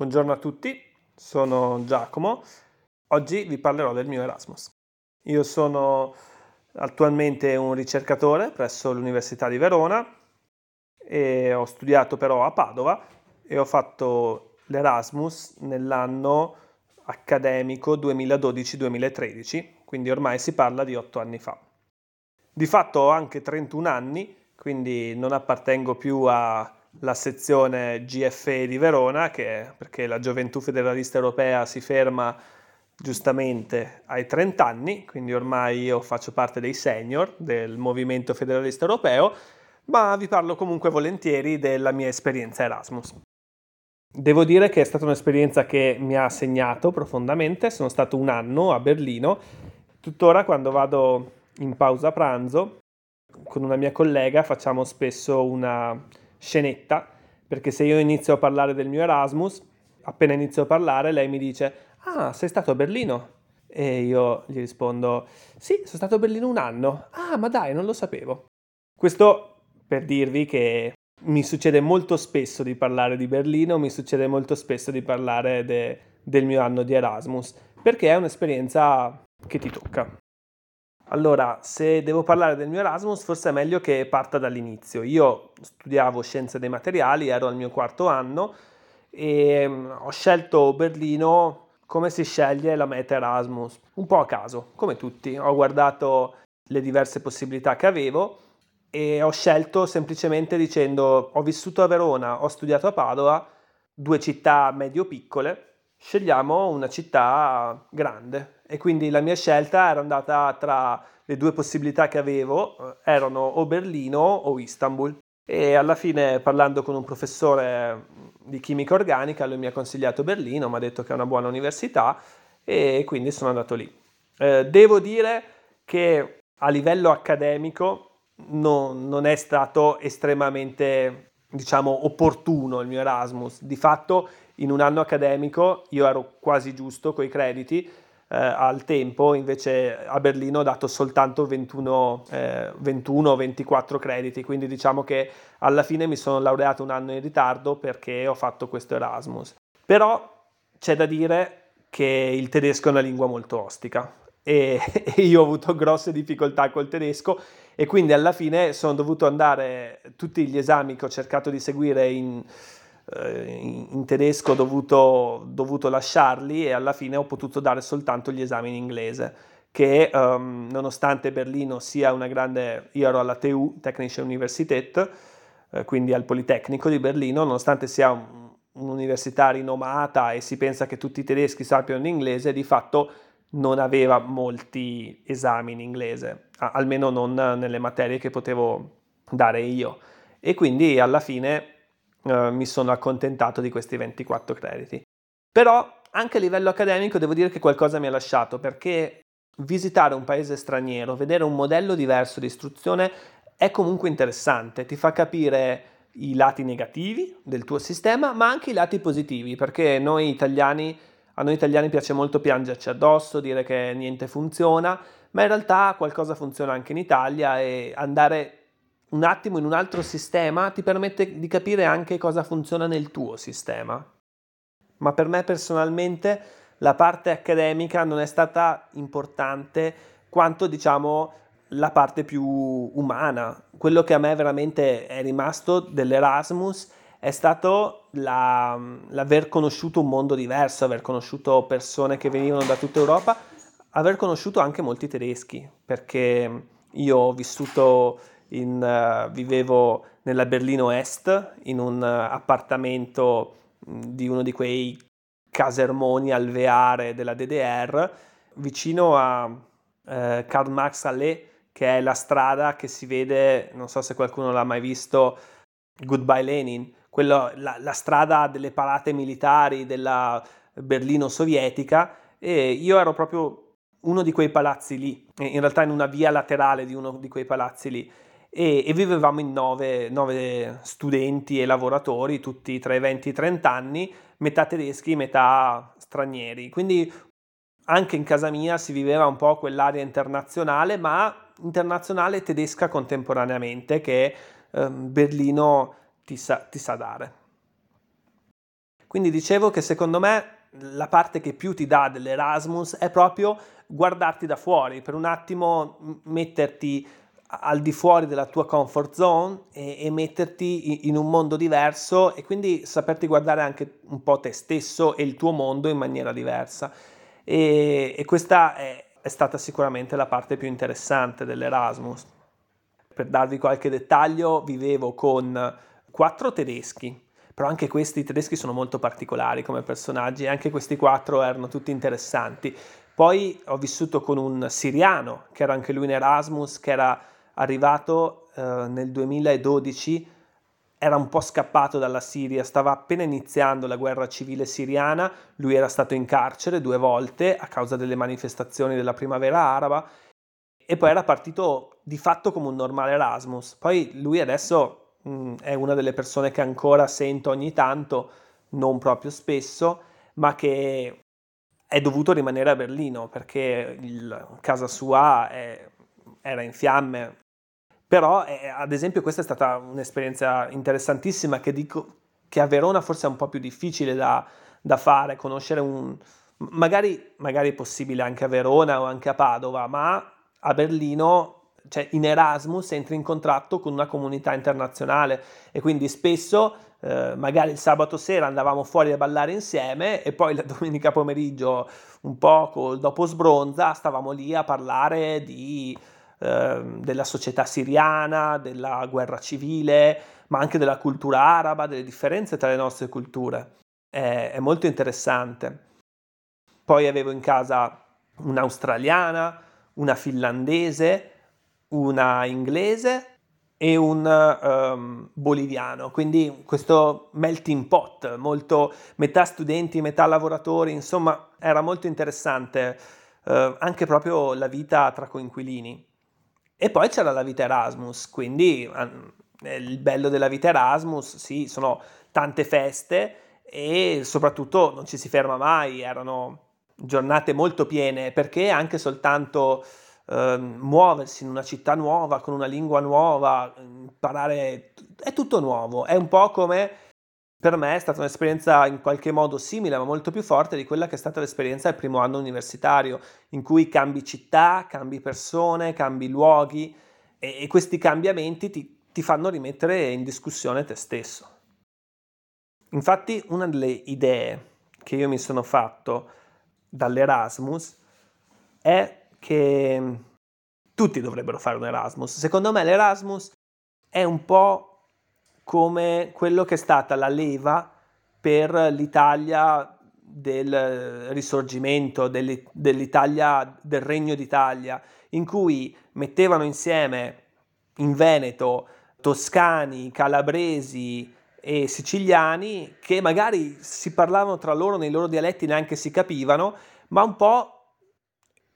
Buongiorno a tutti, sono Giacomo. Oggi vi parlerò del mio Erasmus. Io sono attualmente un ricercatore presso l'Università di Verona e ho studiato però a Padova e ho fatto l'Erasmus nell'anno accademico 2012-2013, quindi ormai si parla di otto anni fa. Di fatto ho anche 31 anni, quindi non appartengo più a la sezione GFE di Verona, che, perché la Gioventù Federalista Europea si ferma giustamente ai 30 anni, quindi ormai io faccio parte dei senior del Movimento Federalista Europeo, ma vi parlo comunque volentieri della mia esperienza Erasmus. Devo dire che è stata un'esperienza che mi ha segnato profondamente, sono stato un anno a Berlino, tuttora quando vado in pausa pranzo con una mia collega facciamo spesso una scenetta, perché se io inizio a parlare del mio Erasmus, appena inizio a parlare lei mi dice, ah, sei stato a Berlino? E io gli rispondo, sì, sono stato a Berlino un anno. Ah, ma dai, non lo sapevo. Questo per dirvi che mi succede molto spesso di parlare di Berlino, mi succede molto spesso di parlare de, del mio anno di Erasmus, perché è un'esperienza che ti tocca. Allora, se devo parlare del mio Erasmus, forse è meglio che parta dall'inizio. Io studiavo scienze dei materiali, ero al mio quarto anno e mm, ho scelto Berlino come si sceglie la meta Erasmus, un po' a caso, come tutti. Ho guardato le diverse possibilità che avevo e ho scelto semplicemente dicendo ho vissuto a Verona, ho studiato a Padova, due città medio-piccole, scegliamo una città grande e quindi la mia scelta era andata tra le due possibilità che avevo, eh, erano o Berlino o Istanbul. E alla fine parlando con un professore di chimica organica, lui mi ha consigliato Berlino, mi ha detto che è una buona università e quindi sono andato lì. Eh, devo dire che a livello accademico no, non è stato estremamente, diciamo, opportuno il mio Erasmus. Di fatto in un anno accademico io ero quasi giusto coi crediti, eh, al tempo invece a Berlino ho dato soltanto 21, eh, 21 24 crediti, quindi diciamo che alla fine mi sono laureato un anno in ritardo perché ho fatto questo Erasmus. Però c'è da dire che il tedesco è una lingua molto ostica e, e io ho avuto grosse difficoltà col tedesco e quindi alla fine sono dovuto andare tutti gli esami che ho cercato di seguire in in tedesco ho dovuto, dovuto, lasciarli e alla fine ho potuto dare soltanto gli esami in inglese che um, nonostante Berlino sia una grande, io ero alla TU, Technische Universität, eh, quindi al Politecnico di Berlino, nonostante sia un, un'università rinomata e si pensa che tutti i tedeschi sappiano l'inglese, di fatto non aveva molti esami in inglese, almeno non nelle materie che potevo dare io. E quindi alla fine eh, mi sono accontentato di questi 24 crediti. Però anche a livello accademico devo dire che qualcosa mi ha lasciato perché visitare un paese straniero, vedere un modello diverso di istruzione è comunque interessante, ti fa capire i lati negativi del tuo sistema, ma anche i lati positivi, perché noi italiani, a noi italiani piace molto piangerci addosso, dire che niente funziona, ma in realtà qualcosa funziona anche in Italia e andare un attimo in un altro sistema ti permette di capire anche cosa funziona nel tuo sistema. Ma per me personalmente la parte accademica non è stata importante quanto diciamo la parte più umana. Quello che a me veramente è rimasto dell'Erasmus è stato la, l'aver conosciuto un mondo diverso, aver conosciuto persone che venivano da tutta Europa, aver conosciuto anche molti tedeschi, perché io ho vissuto in, uh, vivevo nella Berlino Est in un uh, appartamento di uno di quei casermoni alveare della DDR vicino a uh, Karl Marx Allee che è la strada che si vede, non so se qualcuno l'ha mai visto, Goodbye Lenin, quello, la, la strada delle parate militari della Berlino sovietica e io ero proprio uno di quei palazzi lì, in realtà in una via laterale di uno di quei palazzi lì e, e vivevamo in nove, nove, studenti e lavoratori, tutti tra i 20 e i 30 anni, metà tedeschi, metà stranieri. Quindi anche in casa mia si viveva un po' quell'area internazionale, ma internazionale e tedesca contemporaneamente che eh, Berlino ti sa, ti sa dare. Quindi dicevo che secondo me la parte che più ti dà dell'Erasmus è proprio guardarti da fuori, per un attimo metterti al di fuori della tua comfort zone e, e, metterti in un mondo diverso e quindi saperti guardare anche un po' te stesso e il tuo mondo in maniera diversa. E, e questa è, è stata sicuramente la parte più interessante dell'Erasmus. Per darvi qualche dettaglio, vivevo con quattro tedeschi, però anche questi tedeschi sono molto particolari come personaggi e anche questi quattro erano tutti interessanti. Poi ho vissuto con un siriano, che era anche lui in Erasmus, che era arrivato eh, nel 2012, era un po' scappato dalla Siria, stava appena iniziando la guerra civile siriana, lui era stato in carcere due volte a causa delle manifestazioni della primavera araba e poi era partito di fatto come un normale Erasmus. Poi lui adesso mh, mm, è una delle persone che ancora sento ogni tanto, non proprio spesso, ma che è dovuto rimanere a Berlino perché il, casa sua è, era in fiamme. Però, eh, ad esempio, questa è stata un'esperienza interessantissima che dico che a Verona forse è un po' più difficile da, da fare, conoscere un... Magari, magari è possibile anche a Verona o anche a Padova, ma a Berlino cioè in Erasmus entri in contratto con una comunità internazionale e quindi spesso eh, magari il sabato sera andavamo fuori a ballare insieme e poi la domenica pomeriggio, un po' dopo sbronza, stavamo lì a parlare di, eh, della società siriana, della guerra civile, ma anche della cultura araba, delle differenze tra le nostre culture. È, è molto interessante. Poi avevo in casa un'australiana, una finlandese, una inglese e un um, boliviano, quindi questo melting pot, molto metà studenti, metà lavoratori, insomma era molto interessante uh, anche proprio la vita tra coinquilini. E poi c'era la vita Erasmus, quindi um, il bello della vita Erasmus, sì, sono tante feste e soprattutto non ci si ferma mai, erano giornate molto piene perché anche soltanto eh, muoversi in una città nuova, con una lingua nuova, imparare, è tutto nuovo, è un po' come per me è stata un'esperienza in qualche modo simile, ma molto più forte di quella che è stata l'esperienza del primo anno universitario, in cui cambi città, cambi persone, cambi luoghi e, e questi cambiamenti ti, ti fanno rimettere in discussione te stesso. Infatti una delle idee che io mi sono fatto dall'Erasmus è che tutti dovrebbero fare un Erasmus. Secondo me l'Erasmus è un po' come quello che è stata la leva per l'Italia del risorgimento, dell'Italia, del Regno d'Italia, in cui mettevano insieme in Veneto toscani, calabresi e siciliani che magari si parlavano tra loro nei loro dialetti neanche si capivano, ma un po'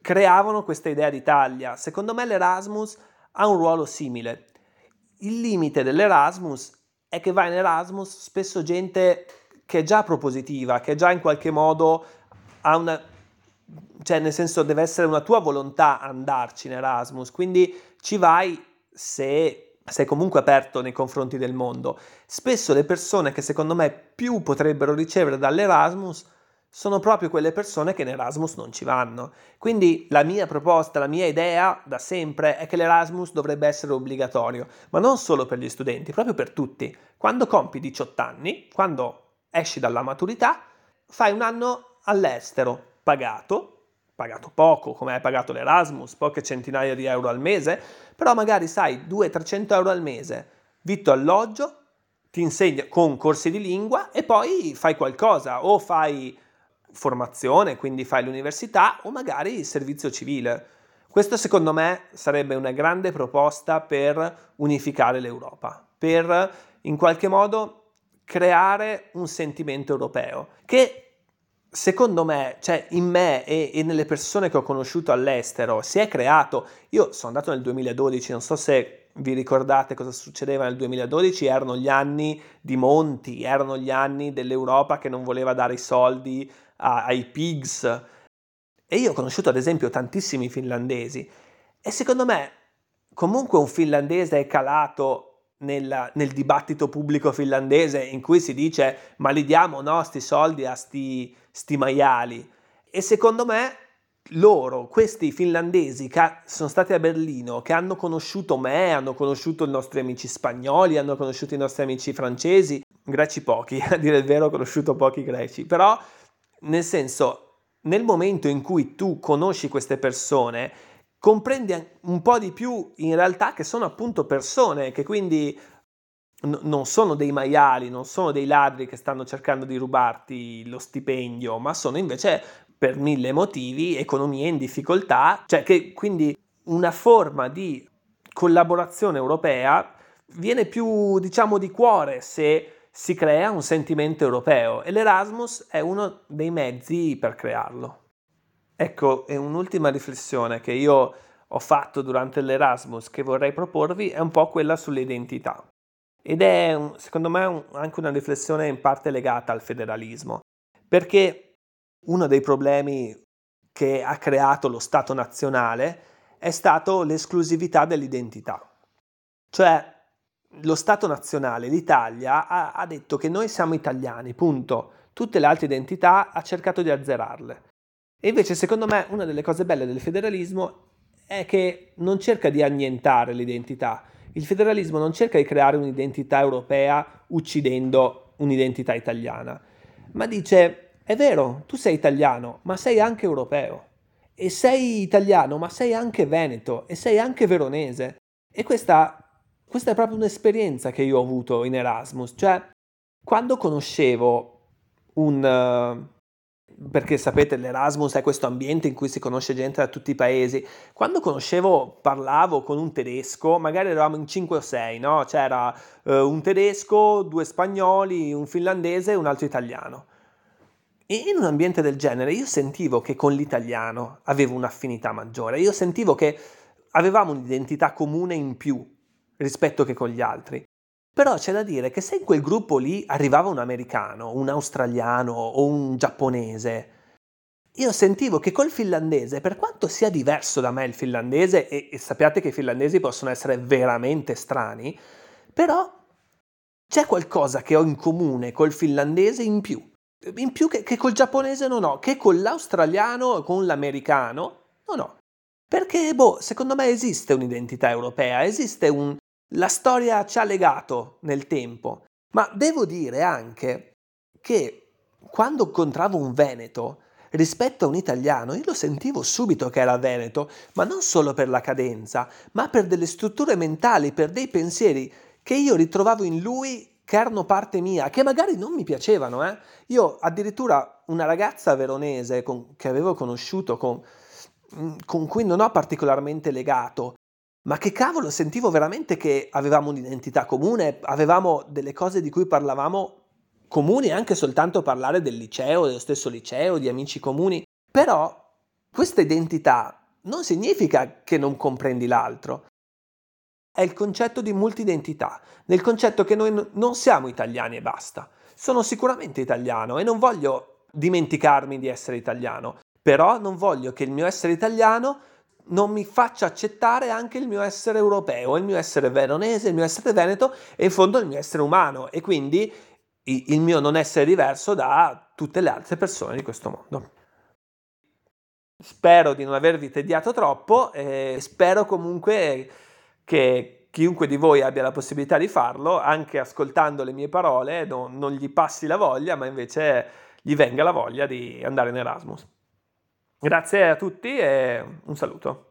creavano questa idea d'Italia. Secondo me l'Erasmus ha un ruolo simile. Il limite dell'Erasmus è che va in Erasmus spesso gente che è già propositiva, che già in qualche modo ha una... cioè nel senso deve essere una tua volontà andarci in Erasmus, quindi ci vai se sei comunque aperto nei confronti del mondo. Spesso le persone che secondo me più potrebbero ricevere dall'Erasmus sono proprio quelle persone che in Erasmus non ci vanno. Quindi la mia proposta, la mia idea da sempre è che l'Erasmus dovrebbe essere obbligatorio, ma non solo per gli studenti, proprio per tutti. Quando compi 18 anni, quando esci dalla maturità, fai un anno all'estero, pagato, pagato poco, come hai pagato l'Erasmus, poche centinaia di euro al mese, però magari sai 200-300 euro al mese, vitto alloggio, ti insegna con corsi di lingua e poi fai qualcosa o fai formazione, quindi fai l'università o magari il servizio civile. Questo secondo me sarebbe una grande proposta per unificare l'Europa, per in qualche modo creare un sentimento europeo che secondo me, cioè in me e, e, nelle persone che ho conosciuto all'estero, si è creato. Io sono andato nel 2012, non so se vi ricordate cosa succedeva nel 2012, erano gli anni di Monti, erano gli anni dell'Europa che non voleva dare i soldi a, ai pigs. E io ho conosciuto ad esempio tantissimi finlandesi e secondo me comunque un finlandese è calato nel, nel, dibattito pubblico finlandese in cui si dice ma li diamo no, sti soldi a sti, sti maiali. E secondo me loro, questi finlandesi che sono stati a Berlino, che hanno conosciuto me, hanno conosciuto i nostri amici spagnoli, hanno conosciuto i nostri amici francesi, greci pochi, a dire il vero ho conosciuto pochi greci, però nel senso, nel momento in cui tu conosci queste persone, comprendi un po' di più in realtà che sono appunto persone, che quindi n- non sono dei maiali, non sono dei ladri che stanno cercando di rubarti lo stipendio, ma sono invece per mille motivi economie in difficoltà, cioè che quindi una forma di collaborazione europea viene più diciamo di cuore se si crea un sentimento europeo e l'Erasmus è uno dei mezzi per crearlo. Ecco, e un'ultima riflessione che io ho fatto durante l'Erasmus che vorrei proporvi è un po' quella sull'identità. Ed è, secondo me, anche una riflessione in parte legata al federalismo, perché uno dei problemi che ha creato lo Stato nazionale è stato l'esclusività dell'identità. Cioè, lo Stato nazionale, l'Italia, ha, ha detto che noi siamo italiani, punto. Tutte le altre identità ha cercato di azzerarle. E invece, secondo me, una delle cose belle del federalismo è che non cerca di annientare l'identità. Il federalismo non cerca di creare un'identità europea uccidendo un'identità italiana, ma dice, è vero, tu sei italiano, ma sei anche europeo. E sei italiano, ma sei anche veneto, e sei anche veronese. E questa, questa è proprio un'esperienza che io ho avuto in Erasmus. Cioè, quando conoscevo un... Perché sapete l'Erasmus è questo ambiente in cui si conosce gente da tutti i paesi. Quando conoscevo, parlavo con un tedesco, magari eravamo in 5 o 6, no? C'era eh, un tedesco, due spagnoli, un finlandese e un altro italiano. E in un ambiente del genere io sentivo che con l'italiano avevo un'affinità maggiore, io sentivo che avevamo un'identità comune in più rispetto che con gli altri. Però c'è da dire che se in quel gruppo lì arrivava un americano, un australiano o un giapponese, io sentivo che col finlandese, per quanto sia diverso da me il finlandese, e, e sappiate che i finlandesi possono essere veramente strani, però c'è qualcosa che ho in comune col finlandese in più. In più che, che col giapponese non ho, che con l'australiano con l'americano non ho. Perché, boh, secondo me esiste un'identità europea, esiste un, la storia ci ha legato nel tempo, ma devo dire anche che quando incontravo un veneto rispetto a un italiano, io lo sentivo subito che era veneto, ma non solo per la cadenza, ma per delle strutture mentali, per dei pensieri che io ritrovavo in lui che erano parte mia, che magari non mi piacevano. Eh? Io addirittura una ragazza veronese con, che avevo conosciuto, con, con cui non ho particolarmente legato, ma che cavolo, sentivo veramente che avevamo un'identità comune, avevamo delle cose di cui parlavamo comuni, anche soltanto parlare del liceo, dello stesso liceo, di amici comuni. Però questa identità non significa che non comprendi l'altro. È il concetto di multidentità, nel concetto che noi non siamo italiani e basta. Sono sicuramente italiano e non voglio dimenticarmi di essere italiano, però non voglio che il mio essere italiano non mi faccia accettare anche il mio essere europeo, il mio essere veronese, il mio essere veneto e in fondo il mio essere umano e quindi il mio non essere diverso da tutte le altre persone di questo mondo. Spero di non avervi tediato troppo e spero comunque che chiunque di voi abbia la possibilità di farlo, anche ascoltando le mie parole, non, non gli passi la voglia, ma invece gli venga la voglia di andare in Erasmus. Grazie a tutti e un saluto.